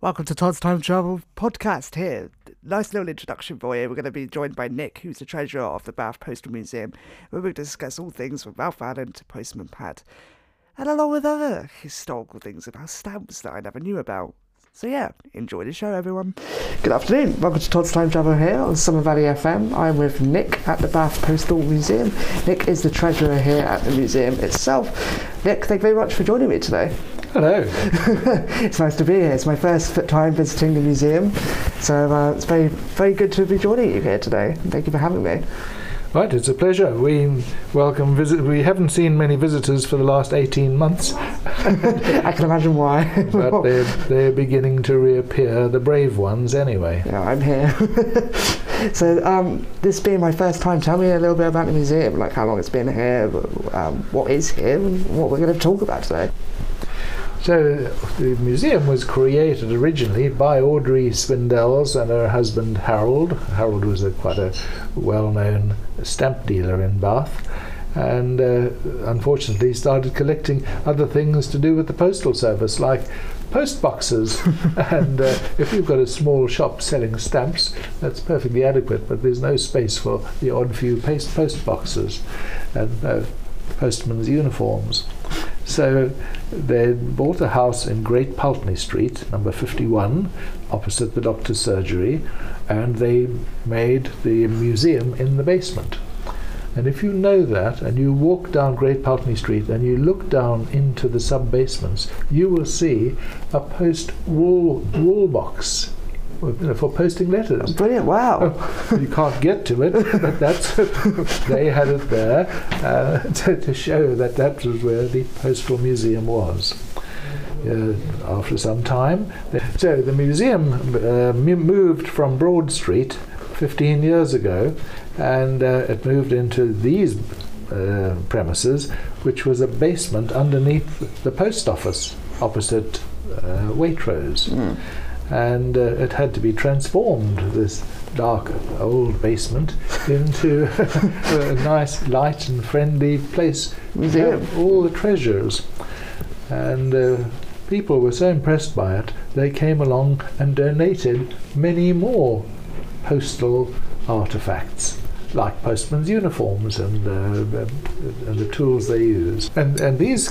Welcome to Todd's Time Travel podcast here. Nice little introduction for you. We're going to be joined by Nick, who's the treasurer of the Bath Postal Museum, going to discuss all things from Ralph Allen to Postman Pat, and along with other historical things about stamps that I never knew about. So yeah, enjoy the show, everyone. Good afternoon. Welcome to Todd's Time Travel here on Somer Valley FM. I'm with Nick at the Bath Postal Museum. Nick is the treasurer here at the museum itself. Nick, thank you very much for joining me today. Hello. it's nice to be here. It's my first time visiting the museum, so uh, it's very, very good to be joining you here today. Thank you for having me. Right, it's a pleasure. We welcome visit. We haven't seen many visitors for the last eighteen months. I can imagine why. but they're, they're beginning to reappear, the brave ones, anyway. Yeah, I'm here. so, um, this being my first time, tell me a little bit about the museum, like how long it's been here, um, what is here, and what we're going to talk about today. So the museum was created originally by Audrey Swindells and her husband Harold. Harold was a, quite a well-known stamp dealer in Bath and uh, unfortunately started collecting other things to do with the postal service like post boxes and uh, if you've got a small shop selling stamps that's perfectly adequate but there's no space for the odd few post, boxes and uh, postmen's uniforms so they bought a house in Great Pulteney Street, number 51, opposite the doctor's surgery, and they made the museum in the basement. And if you know that and you walk down Great Pulteney Street and you look down into the sub basements, you will see a post wall wall box you know, for posting letters. Brilliant! Wow. You can't get to it, but that's they had it there uh, to, to, show that that was where the postal museum was. Uh, after some time, so the museum uh, moved from Broad Street 15 years ago, and uh, it moved into these uh, premises, which was a basement underneath the post office opposite uh, Waitrose. Mm and uh, it had to be transformed, this dark old basement, into a nice, light and friendly place. Museum. All the treasures. And uh, people were so impressed by it, they came along and donated many more postal artifacts like postmen's uniforms and, uh, and the tools they use. And, and these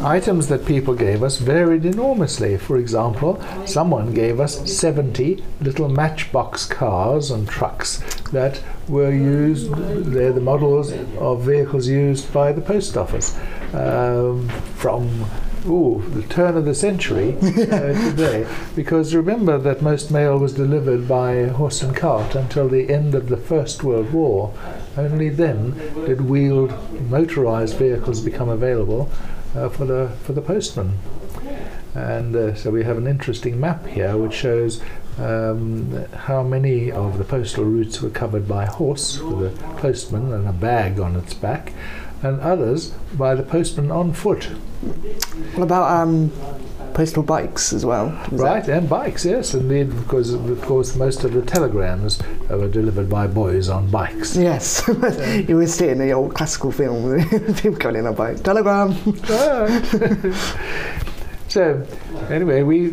items that people gave us varied enormously. For example, someone gave us 70 little matchbox cars and trucks that were used, they're the models of vehicles used by the post office. Um, from ooh, the turn of the century uh, today. Because remember that most mail was delivered by horse and cart until the end of the First World War. Only then did wheeled motorized vehicles become available uh, for the for the postman. And uh, so we have an interesting map here which shows um, how many of the postal routes were covered by horse with a postman and a bag on its back, and others by the postman on foot. What about um, postal bikes as well? right, that? and bikes, yes, indeed, because of course most of the telegrams were delivered by boys on bikes. Yes, you always see it in the old classical film, people going in on bike. Telegram. so, anyway, we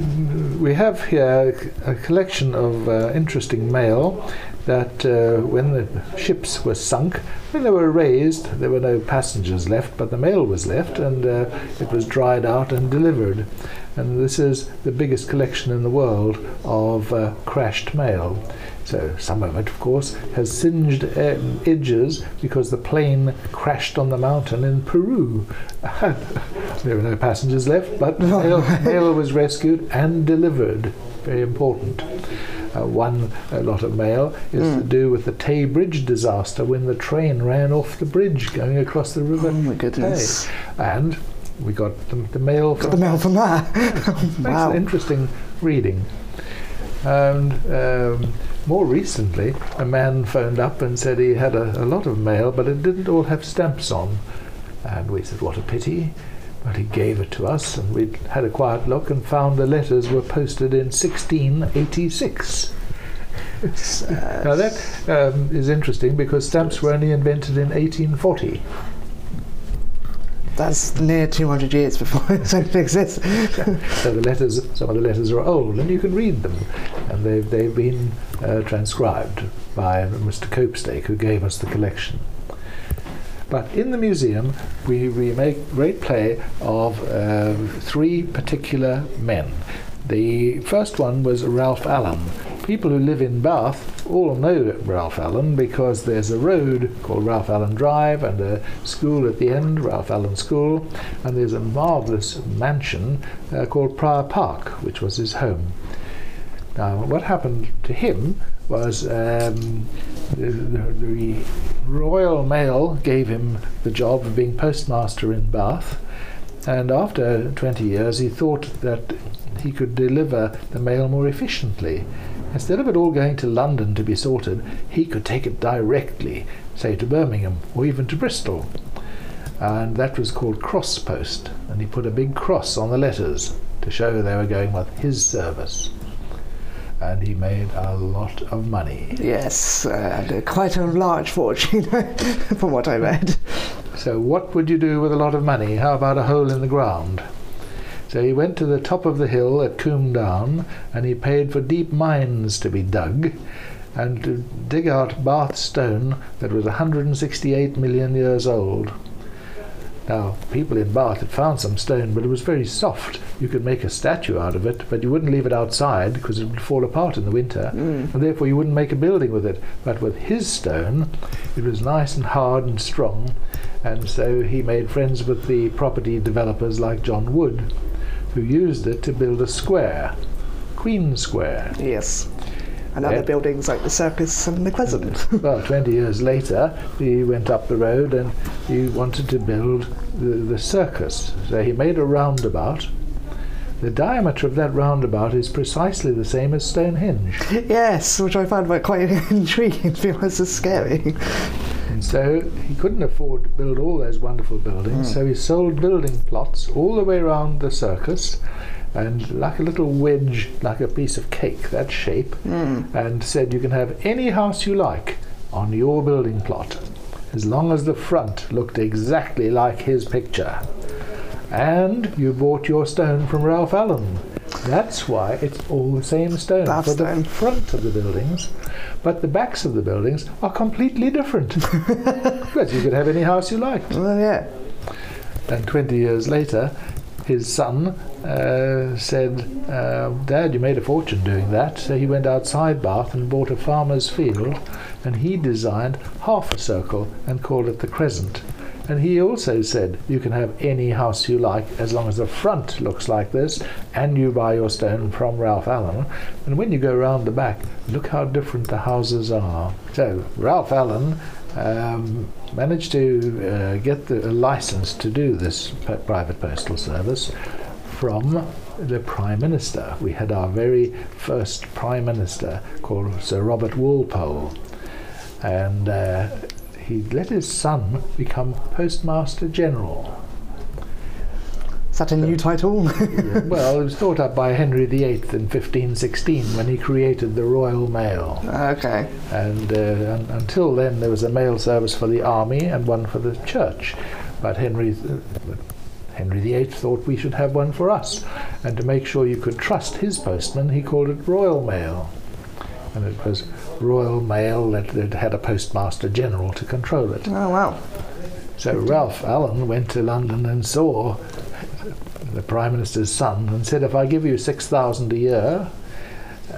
we have here a collection of uh, interesting mail that uh, when the ships were sunk, when they were raised, there were no passengers left, but the mail was left, and uh, it was dried out and delivered. And this is the biggest collection in the world of uh, crashed mail. So some of it, of course, has singed edges because the plane crashed on the mountain in Peru. there were no passengers left, but mail, mail was rescued and delivered. Very important uh, one a lot of mail is mm. to do with the Tay Bridge disaster when the train ran off the bridge going across the river. Oh my goodness! Tay. And we got the, the mail. Got the mail from that. wow! Makes interesting reading. And um, more recently, a man phoned up and said he had a, a lot of mail, but it didn't all have stamps on. And we said, "What a pity." But he gave it to us, and we had a quiet look and found the letters were posted in 1686. now that um, is interesting because stamps were only invented in 1840. That's near 200 years before it exists. so the letters, some of the letters are old, and you can read them, and they've they've been uh, transcribed by Mr. Copestake, who gave us the collection. But in the museum, we, we make great play of uh, three particular men. The first one was Ralph Allen. People who live in Bath all know Ralph Allen because there's a road called Ralph Allen Drive and a school at the end, Ralph Allen School, and there's a marvellous mansion uh, called Prior Park, which was his home. Now, what happened to him was um, the, the, Royal Mail gave him the job of being postmaster in Bath, and after 20 years he thought that he could deliver the mail more efficiently. Instead of it all going to London to be sorted, he could take it directly, say to Birmingham or even to Bristol. And that was called cross post, and he put a big cross on the letters to show they were going with his service and he made a lot of money. Yes, uh, quite a large fortune, from what I read. So, what would you do with a lot of money? How about a hole in the ground? So he went to the top of the hill at Combe Down and he paid for deep mines to be dug and to dig out Bath stone that was 168 million years old. Now, people in Bath had found some stone, but it was very soft. You could make a statue out of it, but you wouldn't leave it outside because it would fall apart in the winter, mm. and therefore you wouldn't make a building with it. But with his stone, it was nice and hard and strong, and so he made friends with the property developers like John Wood, who used it to build a square, Queen Square. Yes and other buildings like the circus and the Crescent. well, 20 years later, he went up the road and he wanted to build the, the circus. So he made a roundabout. The diameter of that roundabout is precisely the same as Stonehenge. Yes, which I found quite intriguing because it's scary. And so he couldn't afford to build all those wonderful buildings, mm. so he sold building plots all the way around the circus and like a little wedge, like a piece of cake, that shape, mm. and said you can have any house you like on your building plot, as long as the front looked exactly like his picture. And you bought your stone from Ralph Allen. That's why it's all the same stone Bath for stone. the front of the buildings, but the backs of the buildings are completely different. but you could have any house you liked. Well, yeah. And 20 years later, his son uh, said, uh, Dad, you made a fortune doing that. So he went outside Bath and bought a farmer's field, and he designed half a circle and called it the Crescent. And he also said, You can have any house you like as long as the front looks like this, and you buy your stone from Ralph Allen. And when you go round the back, look how different the houses are. So, Ralph Allen um, managed to uh, get the, a license to do this private postal service from the Prime Minister. We had our very first Prime Minister called Sir Robert Walpole, and uh, he let his son become Postmaster General. Is that a new title? yeah, well, it was thought up by Henry VIII in 1516 when he created the Royal Mail. Okay. And uh, un- until then, there was a mail service for the army and one for the church. But Henry, th- Henry VIII thought we should have one for us. And to make sure you could trust his postman, he called it Royal Mail. And it was Royal Mail that, that had a postmaster general to control it. Oh, wow. So Ralph Allen went to London and saw the Prime Minister's son, and said, if I give you 6,000 a year,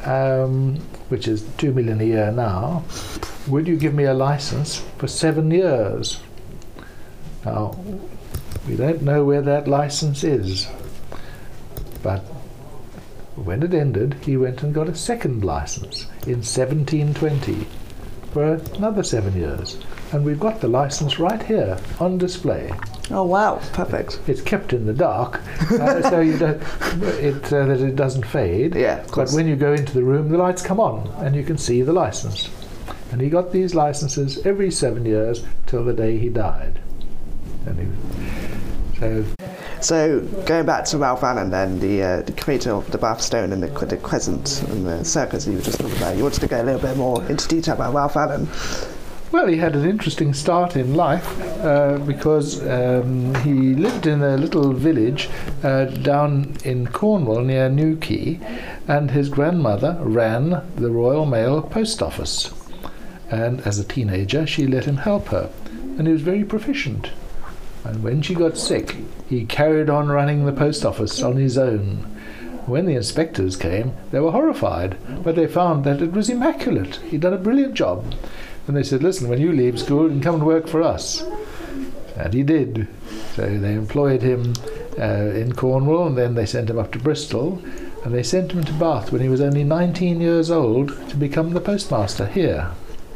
um, which is 2 million a year now, would you give me a license for seven years? Now, we don't know where that license is, but when it ended, he went and got a second license in 1720 for another seven years. And we've got the license right here on display. Oh wow, perfect. It's kept in the dark, uh, so you don't, it, uh, that it doesn't fade. Yeah, but when you go into the room, the lights come on, and you can see the license. And he got these licenses every seven years till the day he died. And he, so. So going back to Ralph Allen, then the, uh, the creator of the Bath Stone and the, the Crescent and the circus you were just talking about, you wanted to go a little bit more into detail about Ralph Allen. Well, he had an interesting start in life uh, because um, he lived in a little village uh, down in Cornwall near Newquay, and his grandmother ran the Royal Mail post office. And as a teenager, she let him help her, and he was very proficient. And when she got sick, he carried on running the post office on his own. When the inspectors came, they were horrified, but they found that it was immaculate. He'd done a brilliant job. And they said, Listen, when you leave school, you can come and work for us. And he did. So they employed him uh, in Cornwall, and then they sent him up to Bristol, and they sent him to Bath when he was only 19 years old to become the postmaster here.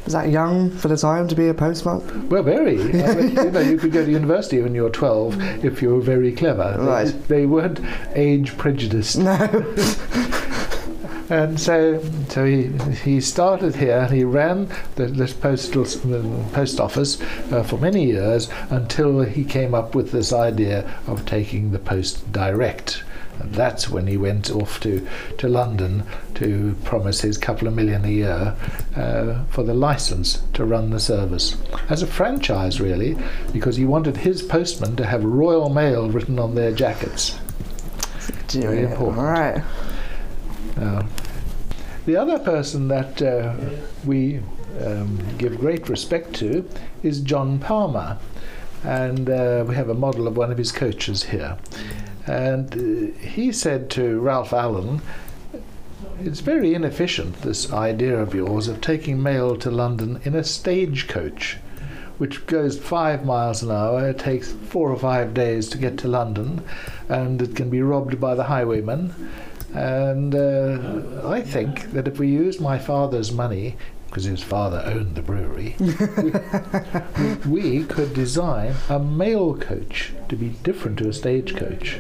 Was that young for the time to be a postmaster? Well, very. I mean, you know, you could go to university when you were 12 if you were very clever. Right. They, they weren't age prejudiced. No. And so, so he, he started here. He ran the, this postal the post office uh, for many years until he came up with this idea of taking the post direct. And that's when he went off to, to London to promise his couple of million a year uh, for the license to run the service. As a franchise, really, because he wanted his postmen to have Royal Mail written on their jackets. Very important. All right. Uh, the other person that uh, we um, give great respect to is John Palmer, and uh, we have a model of one of his coaches here. And uh, he said to Ralph Allen, It's very inefficient, this idea of yours of taking mail to London in a stagecoach which goes five miles an hour. It takes four or five days to get to London, and it can be robbed by the highwaymen. And uh, I think that if we used my father's money, because his father owned the brewery, we, we could design a mail coach to be different to a stagecoach.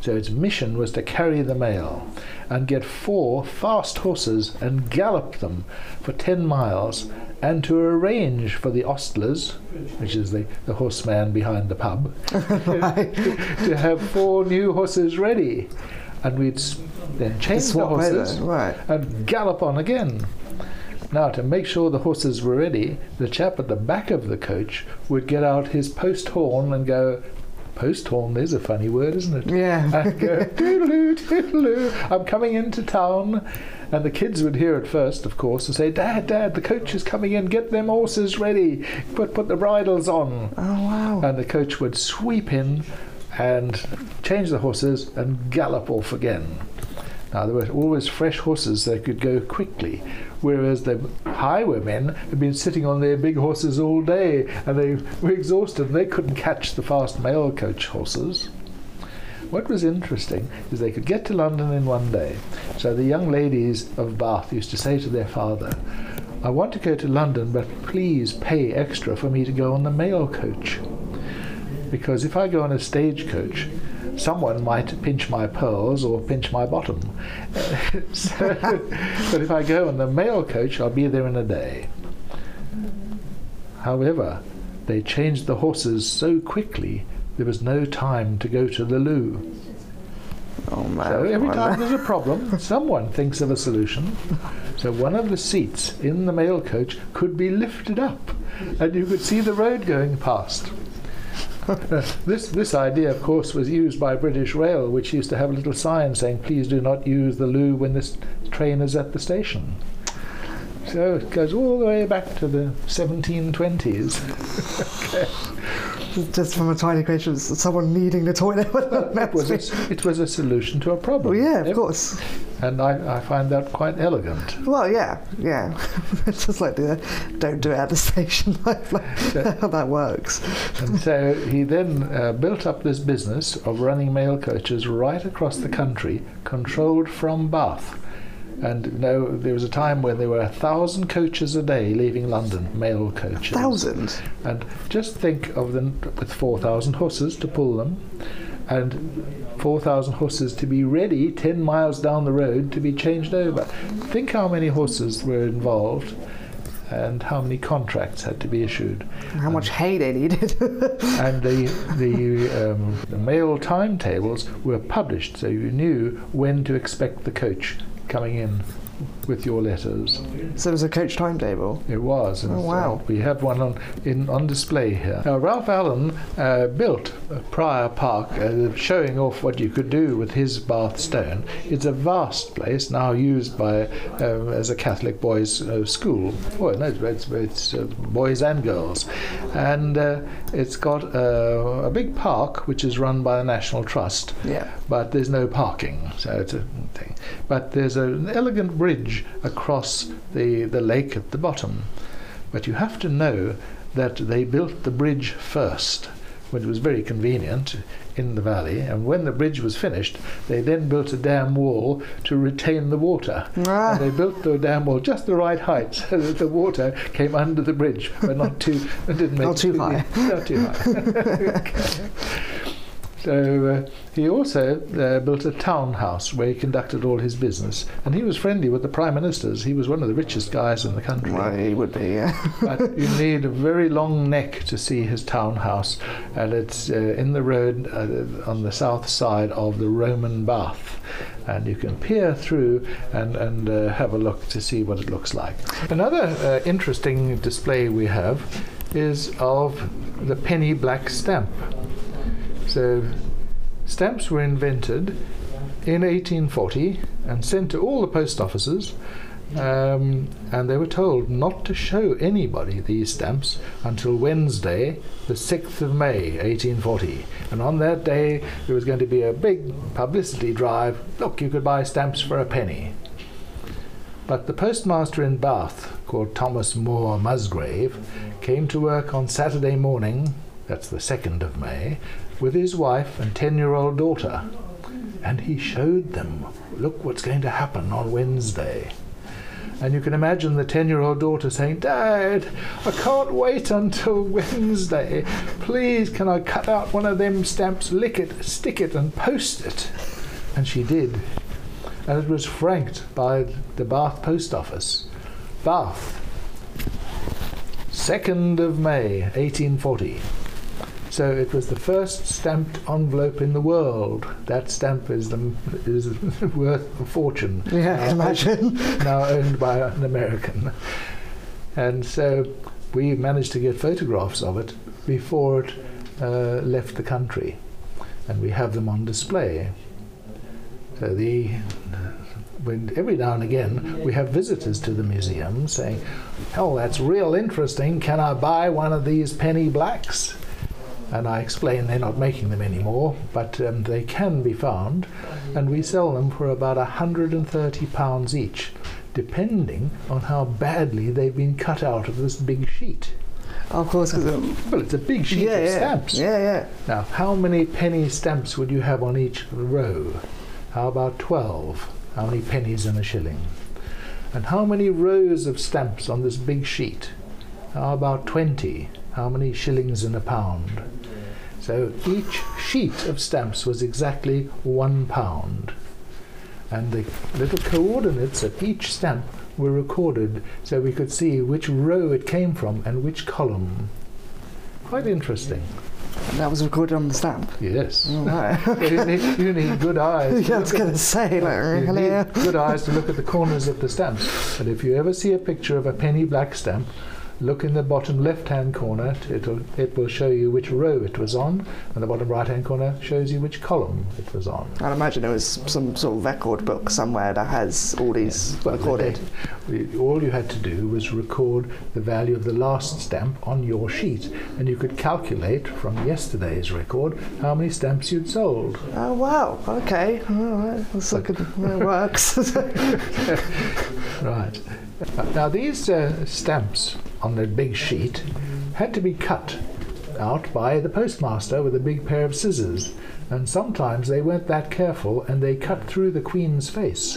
So its mission was to carry the mail and get four fast horses and gallop them for 10 miles and to arrange for the ostlers, which is the, the horseman behind the pub, to have four new horses ready. And we'd then change the horses right. and gallop on again. Now, to make sure the horses were ready, the chap at the back of the coach would get out his post horn and go, Post horn, there's a funny word, isn't it? Yeah. And go, toodaloo, toodaloo, I'm coming into town. And the kids would hear it first, of course, and say, Dad, Dad, the coach is coming in, get them horses ready, put, put the bridles on. Oh wow. And the coach would sweep in and change the horses and gallop off again. Now, there were always fresh horses that could go quickly, whereas the highwaymen had been sitting on their big horses all day and they were exhausted and they couldn't catch the fast mail coach horses. What was interesting is they could get to London in one day. So the young ladies of Bath used to say to their father, I want to go to London, but please pay extra for me to go on the mail coach. Because if I go on a stagecoach, someone might pinch my pearls or pinch my bottom. so, but if I go on the mail coach, I'll be there in a day. However, they changed the horses so quickly there was no time to go to the loo. Oh. So every time there's a problem, someone thinks of a solution. So one of the seats in the mail coach could be lifted up, and you could see the road going past. This this idea, of course, was used by British Rail, which used to have a little sign saying, "Please do not use the loo when this train is at the station." So it goes all the way back to the 1720s. Just from a tiny creation, someone needing the toilet. It was a, it was a solution to a problem. well, yeah, of Ev- course. And I, I find that quite elegant. Well, yeah, yeah. it's just like the don't do it at the station. like, like how that works. And so he then uh, built up this business of running mail coaches right across the country, controlled from Bath. And you know, there was a time when there were a thousand coaches a day leaving London, mail coaches. Thousand. And just think of them with 4,000 horses to pull them, and 4,000 horses to be ready 10 miles down the road to be changed over. Think how many horses were involved and how many contracts had to be issued. How much hay they needed. and the the, um, the mail timetables were published, so you knew when to expect the coach coming in. With your letters. So it was a coach timetable. It was. Oh, wow. we have one on in on display here. Now, Ralph Allen uh, built Prior Park, uh, showing off what you could do with his Bath Stone. It's a vast place now used by um, as a Catholic boys' uh, school. Well, no, it's, it's uh, boys and girls, and uh, it's got uh, a big park which is run by the National Trust Yeah. but there's no parking, so it's a thing. But there's an elegant bridge across the, the lake at the bottom. But you have to know that they built the bridge first, when it was very convenient in the valley. And when the bridge was finished, they then built a dam wall to retain the water. Ah. And they built the dam wall just the right height so that the water came under the bridge, but not too, it didn't make Not too high. Not too high. So uh, he also uh, built a townhouse where he conducted all his business, and he was friendly with the prime ministers. He was one of the richest guys in the country. Well, he would be, yeah. but you need a very long neck to see his townhouse, and it's uh, in the road uh, on the south side of the Roman Bath. And you can peer through and, and uh, have a look to see what it looks like. Another uh, interesting display we have is of the penny black stamp. So, stamps were invented in 1840 and sent to all the post offices, um, and they were told not to show anybody these stamps until Wednesday, the 6th of May, 1840. And on that day, there was going to be a big publicity drive. Look, you could buy stamps for a penny. But the postmaster in Bath, called Thomas Moore Musgrave, came to work on Saturday morning, that's the 2nd of May, with his wife and 10 year old daughter. And he showed them, look what's going to happen on Wednesday. And you can imagine the 10 year old daughter saying, Dad, I can't wait until Wednesday. Please, can I cut out one of them stamps, lick it, stick it, and post it? And she did. And it was franked by the Bath Post Office. Bath, 2nd of May, 1840. So it was the first stamped envelope in the world. That stamp is, the, is worth a fortune. Yeah, I Now imagine. now owned by an American. And so we managed to get photographs of it before it uh, left the country. And we have them on display. So the when every now and again we have visitors to the museum saying, "Oh, that's real interesting. Can I buy one of these penny blacks?" And I explain they're not making them anymore, but um, they can be found, and we sell them for about 130 pounds each, depending on how badly they've been cut out of this big sheet. Of course, because Well, it's a big sheet yeah, of yeah, stamps. yeah, yeah. Now, how many penny stamps would you have on each row? How about 12? How many pennies in a shilling? And how many rows of stamps on this big sheet? How about 20? How many shillings in a pound? So each sheet of stamps was exactly one pound. And the little coordinates of each stamp were recorded so we could see which row it came from and which column. Quite interesting. And that was recorded on the stamp. Yes. All right. you, need, you need good eyes. yeah, I was going to say, like, You need good eyes to look at the corners of the stamps. And if you ever see a picture of a penny black stamp, look in the bottom left-hand corner. It'll, it will show you which row it was on, and the bottom right-hand corner shows you which column it was on. I'd imagine there was some sort of record book somewhere that has all these Well, recorded. they- all you had to do was record the value of the last stamp on your sheet, and you could calculate from yesterday's record how many stamps you'd sold. Oh wow! Okay, all right. Let's look at it works. Right. Now these uh, stamps on the big sheet had to be cut out by the postmaster with a big pair of scissors, and sometimes they weren't that careful and they cut through the Queen's face,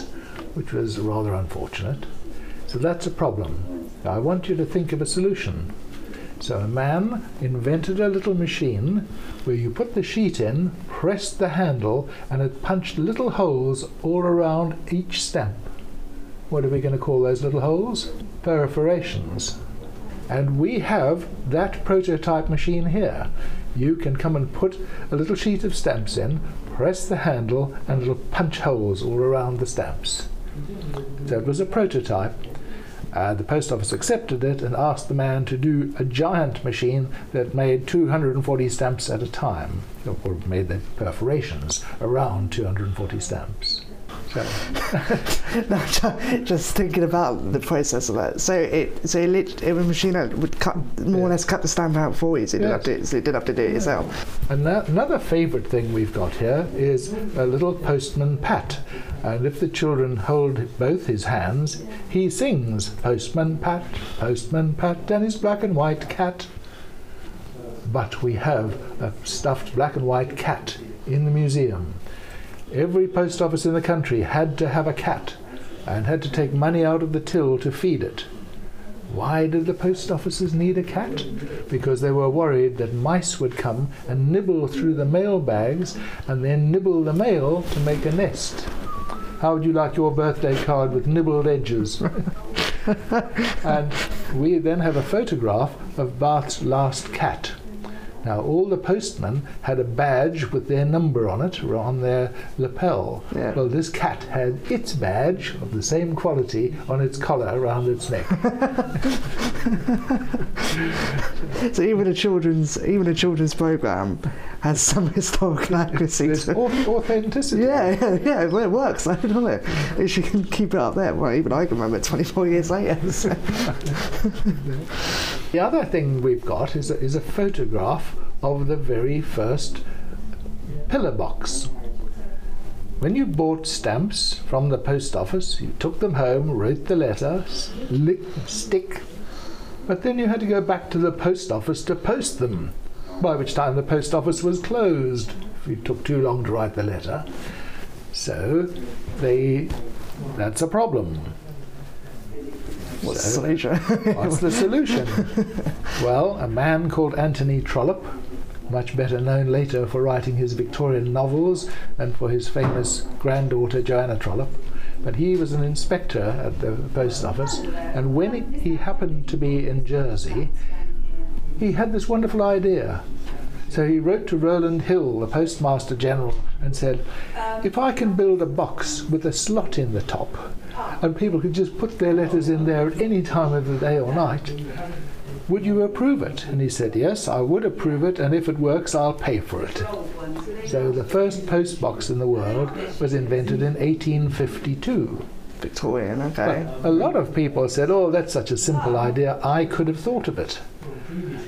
which was rather unfortunate. So that's a problem. I want you to think of a solution. So a man invented a little machine where you put the sheet in, pressed the handle, and it punched little holes all around each stamp. What are we going to call those little holes? Perforations. And we have that prototype machine here. You can come and put a little sheet of stamps in, press the handle, and it'll punch holes all around the stamps. So it was a prototype. Uh, the post office accepted it and asked the man to do a giant machine that made 240 stamps at a time, or made the perforations around 240 stamps. No, just thinking about the process of that. So it, so it, lit, it a machine that would cut more or less cut the stamp out for you. So you didn't have to, so didn't have to do it yourself. Ano- Another favourite thing we've got here is a little postman Pat. And if the children hold both his hands, he sings Postman Pat, Postman Pat, and his black and white cat. But we have a stuffed black and white cat in the museum. Every post office in the country had to have a cat and had to take money out of the till to feed it. Why did the post offices need a cat? Because they were worried that mice would come and nibble through the mail bags and then nibble the mail to make a nest. How would you like your birthday card with nibbled edges? and we then have a photograph of Bath's last cat. Now, all the postmen had a badge with their number on it, or on their lapel. Yeah. Well, this cat had its badge of the same quality on its collar around its neck. So even a children's even a children's program has some historical accuracy There's to it. authenticity. Yeah, yeah, yeah. Well, it works, I don't know. If you can keep it up there, well, even I can remember it 24 years later. so- The other thing we've got is a, is a photograph of the very first pillar box. When you bought stamps from the post office, you took them home, wrote the letter, lick, stick, but then you had to go back to the post office to post them, by which time the post office was closed if it took too long to write the letter. So they, that's a problem. What's the solution? What's the solution? well, a man called Anthony Trollope, much better known later for writing his Victorian novels and for his famous granddaughter Joanna Trollope, but he was an inspector at the post office, and when he happened to be in Jersey, he had this wonderful idea. So he wrote to Rowland Hill, the Postmaster General, and said, um, If I can build a box with a slot in the top, ah. and people could just put their letters in there at any time of the day or night, would you approve it? And he said, Yes, I would approve it, and if it works, I'll pay for it. So the first post box in the world was invented in 1852. Victorian, okay. But a lot of people said, Oh, that's such a simple ah. idea, I could have thought of it.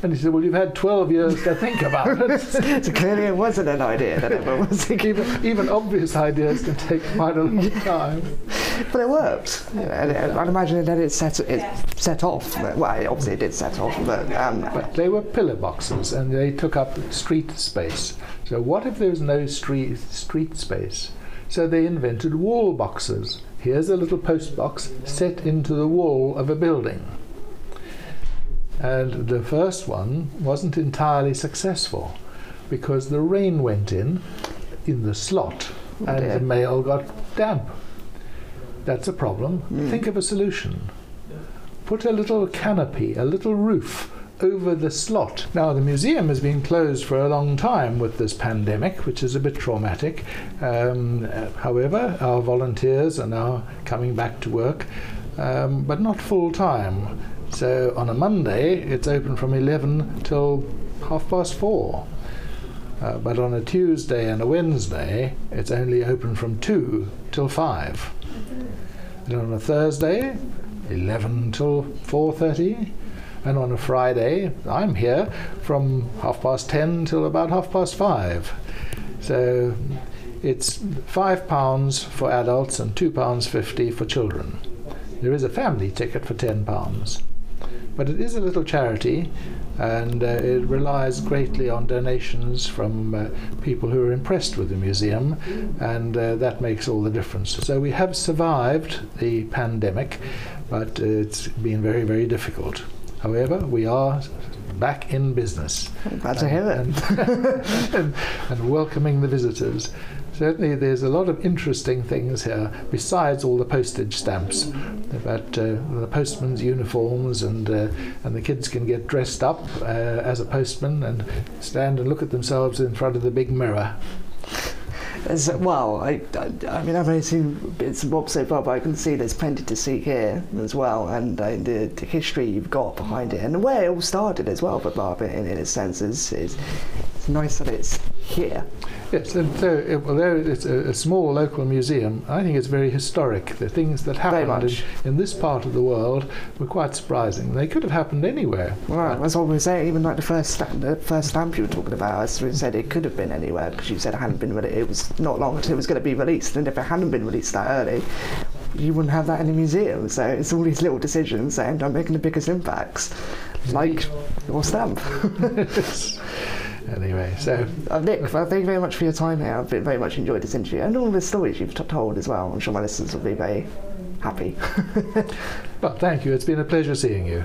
And he said, Well, you've had 12 years to think about it. so clearly it wasn't an idea that it was. even, even obvious ideas can take quite a long time. but it worked. You know, and it, I'd imagine that it set it set off. Well, obviously it did set off, but um, But they were pillar boxes and they took up street space. So what if there was no street street space? So they invented wall boxes. Here's a little post box set into the wall of a building. And the first one wasn't entirely successful because the rain went in in the slot and dear. the mail got damp. That's a problem. Think of a solution. Put a little canopy, a little roof over the slot. Now, the museum has been closed for a long time with this pandemic, which is a bit traumatic. Um, uh, however, our volunteers are now coming back to work, um, but not full time. So on a Monday, it's open from 11 till half past four. Uh, but on a Tuesday and a Wednesday, it's only open from 2 till 5. And on a Thursday, 11 till 4.30. And on a Friday, I'm here from half past 10 till about half past 5. So it's £5 for adults and £2.50 for children. There is a family ticket for £10. But it is a little charity and uh, it relies greatly on donations from uh, people who are impressed with the museum, and uh, that makes all the difference. So we have survived the pandemic, but it's been very, very difficult. However, we are back in business I'm glad to hear it. and, and, and welcoming the visitors. Certainly, there's a lot of interesting things here besides all the postage stamps. About uh, the postman's uniforms, and uh, and the kids can get dressed up uh, as a postman and stand and look at themselves in front of the big mirror. As, well, I, I, I mean, I've only seen bits and bobs so far, but I can see there's plenty to see here as well, and uh, the, the history you've got behind it, and where it all started as well. But Barbara, in, in a sense, is, is it's nice that it's here. Yes, and so it, although it's a, a small local museum, I think it's very historic. The things that happened in, in this part of the world were quite surprising. They could have happened anywhere. Right, that's what we were saying. Even like the first stamp, the first stamp you were talking about, as we said, it could have been anywhere because you said it hadn't been released. It was not long until it was going to be released, and if it hadn't been released that early, you wouldn't have that in a museum. So it's all these little decisions that end up making the biggest impacts, like your stamp. Anyway, so Uh, Nick, well, thank you very much for your time here. I've very much enjoyed this interview and all the stories you've told as well. I'm sure my listeners will be very happy. well, thank you. It's been a pleasure seeing you.